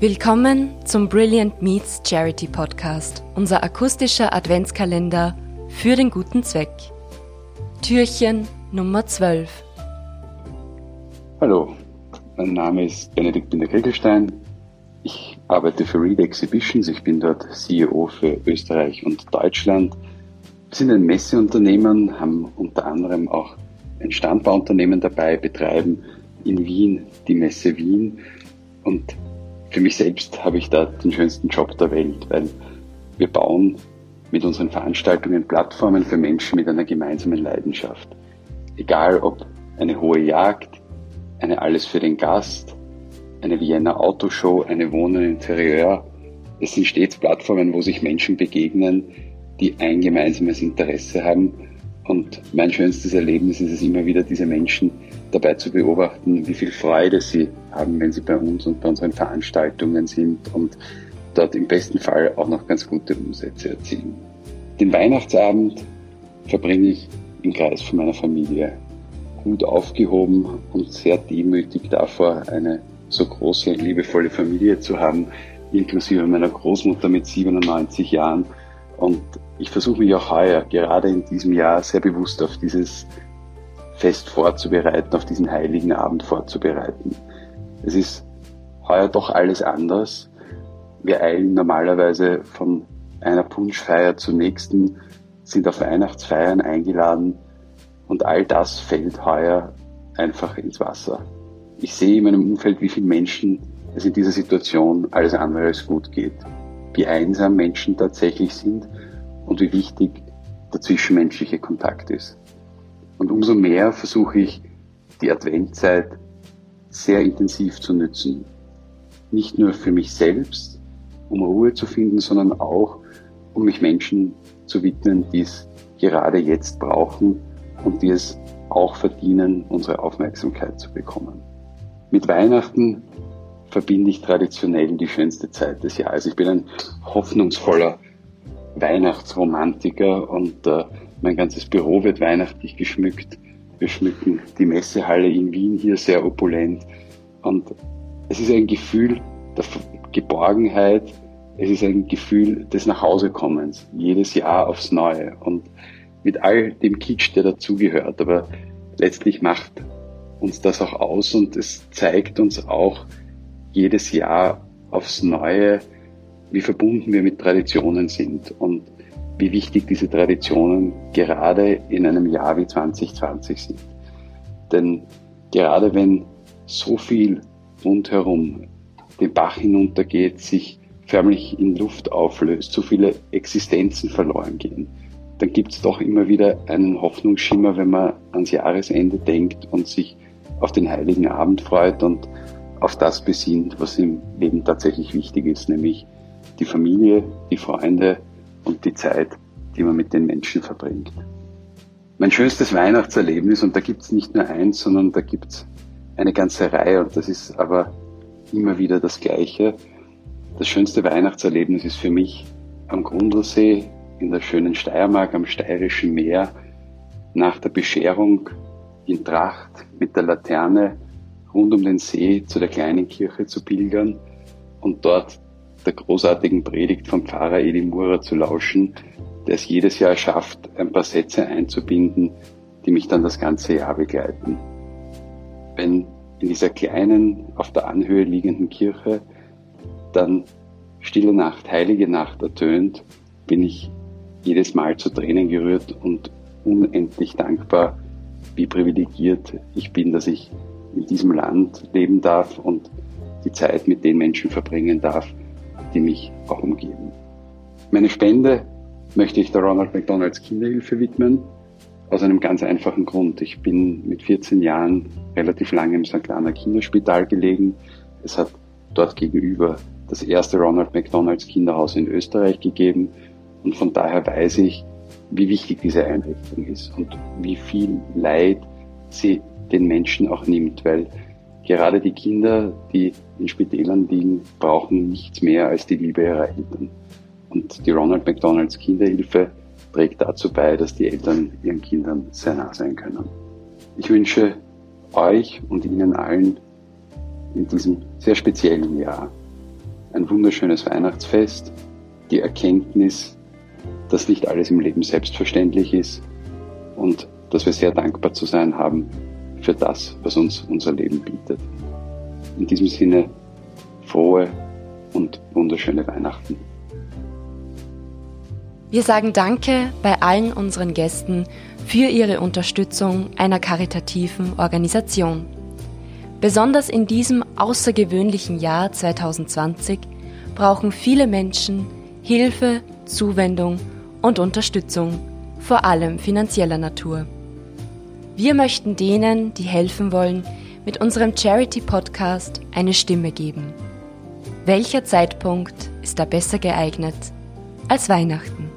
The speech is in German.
Willkommen zum Brilliant Meets Charity Podcast, unser akustischer Adventskalender für den guten Zweck. Türchen Nummer 12. Hallo, mein Name ist Benedikt Binder-Kegelstein. Ich arbeite für Read Exhibitions. Ich bin dort CEO für Österreich und Deutschland. Wir sind ein Messeunternehmen, haben unter anderem auch ein Standbauunternehmen dabei, betreiben in Wien die Messe Wien und für mich selbst habe ich da den schönsten Job der Welt, weil wir bauen mit unseren Veranstaltungen Plattformen für Menschen mit einer gemeinsamen Leidenschaft. Egal ob eine hohe Jagd, eine Alles für den Gast, eine Vienna Autoshow, eine Wohnen Interieur. Es sind stets Plattformen, wo sich Menschen begegnen, die ein gemeinsames Interesse haben. Und mein schönstes Erlebnis ist es immer wieder, diese Menschen dabei zu beobachten, wie viel Freude sie haben, wenn sie bei uns und bei unseren Veranstaltungen sind und dort im besten Fall auch noch ganz gute Umsätze erzielen. Den Weihnachtsabend verbringe ich im Kreis von meiner Familie. Gut aufgehoben und sehr demütig davor, eine so große, liebevolle Familie zu haben, inklusive meiner Großmutter mit 97 Jahren. Und ich versuche mich auch heuer, gerade in diesem Jahr, sehr bewusst auf dieses Fest vorzubereiten, auf diesen heiligen Abend vorzubereiten. Es ist heuer doch alles anders. Wir eilen normalerweise von einer Punschfeier zur nächsten, sind auf Weihnachtsfeiern eingeladen und all das fällt heuer einfach ins Wasser. Ich sehe in meinem Umfeld, wie viele Menschen es in dieser Situation alles andere als gut geht, wie einsam Menschen tatsächlich sind und wie wichtig der zwischenmenschliche Kontakt ist. Und umso mehr versuche ich, die Adventzeit sehr intensiv zu nützen. Nicht nur für mich selbst, um Ruhe zu finden, sondern auch, um mich Menschen zu widmen, die es gerade jetzt brauchen und die es auch verdienen, unsere Aufmerksamkeit zu bekommen. Mit Weihnachten verbinde ich traditionell die schönste Zeit des Jahres. Ich bin ein hoffnungsvoller Weihnachtsromantiker und äh, mein ganzes Büro wird weihnachtlich geschmückt. Wir schmücken die Messehalle in Wien hier sehr opulent. Und es ist ein Gefühl der Geborgenheit, es ist ein Gefühl des Nachhausekommens, jedes Jahr aufs Neue. Und mit all dem Kitsch, der dazugehört. Aber letztlich macht uns das auch aus und es zeigt uns auch jedes Jahr aufs Neue, wie verbunden wir mit Traditionen sind. Und wie wichtig diese Traditionen gerade in einem Jahr wie 2020 sind. Denn gerade wenn so viel rundherum den Bach hinuntergeht, sich förmlich in Luft auflöst, so viele Existenzen verloren gehen, dann gibt es doch immer wieder einen Hoffnungsschimmer, wenn man ans Jahresende denkt und sich auf den heiligen Abend freut und auf das besinnt, was im Leben tatsächlich wichtig ist, nämlich die Familie, die Freunde, und die Zeit, die man mit den Menschen verbringt. Mein schönstes Weihnachtserlebnis, und da gibt es nicht nur eins, sondern da gibt es eine ganze Reihe, und das ist aber immer wieder das Gleiche. Das schönste Weihnachtserlebnis ist für mich am Grundlsee in der schönen Steiermark am Steirischen Meer nach der Bescherung in Tracht mit der Laterne rund um den See zu der kleinen Kirche zu pilgern und dort der großartigen Predigt vom Pfarrer Edi Murer zu lauschen, der es jedes Jahr schafft, ein paar Sätze einzubinden, die mich dann das ganze Jahr begleiten. Wenn in dieser kleinen, auf der Anhöhe liegenden Kirche dann Stille Nacht, Heilige Nacht ertönt, bin ich jedes Mal zu Tränen gerührt und unendlich dankbar, wie privilegiert ich bin, dass ich in diesem Land leben darf und die Zeit mit den Menschen verbringen darf, die mich auch umgeben. Meine Spende möchte ich der Ronald McDonalds Kinderhilfe widmen, aus einem ganz einfachen Grund. Ich bin mit 14 Jahren relativ lange im St. Anna Kinderspital gelegen. Es hat dort gegenüber das erste Ronald McDonalds Kinderhaus in Österreich gegeben und von daher weiß ich, wie wichtig diese Einrichtung ist und wie viel Leid sie den Menschen auch nimmt, weil Gerade die Kinder, die in Spitälern liegen, brauchen nichts mehr als die Liebe ihrer Eltern. Und die Ronald McDonalds Kinderhilfe trägt dazu bei, dass die Eltern ihren Kindern sehr nah sein können. Ich wünsche euch und Ihnen allen in diesem sehr speziellen Jahr ein wunderschönes Weihnachtsfest, die Erkenntnis, dass nicht alles im Leben selbstverständlich ist und dass wir sehr dankbar zu sein haben für das, was uns unser Leben bietet. In diesem Sinne frohe und wunderschöne Weihnachten. Wir sagen Danke bei allen unseren Gästen für ihre Unterstützung einer karitativen Organisation. Besonders in diesem außergewöhnlichen Jahr 2020 brauchen viele Menschen Hilfe, Zuwendung und Unterstützung, vor allem finanzieller Natur. Wir möchten denen, die helfen wollen, mit unserem Charity-Podcast eine Stimme geben. Welcher Zeitpunkt ist da besser geeignet als Weihnachten?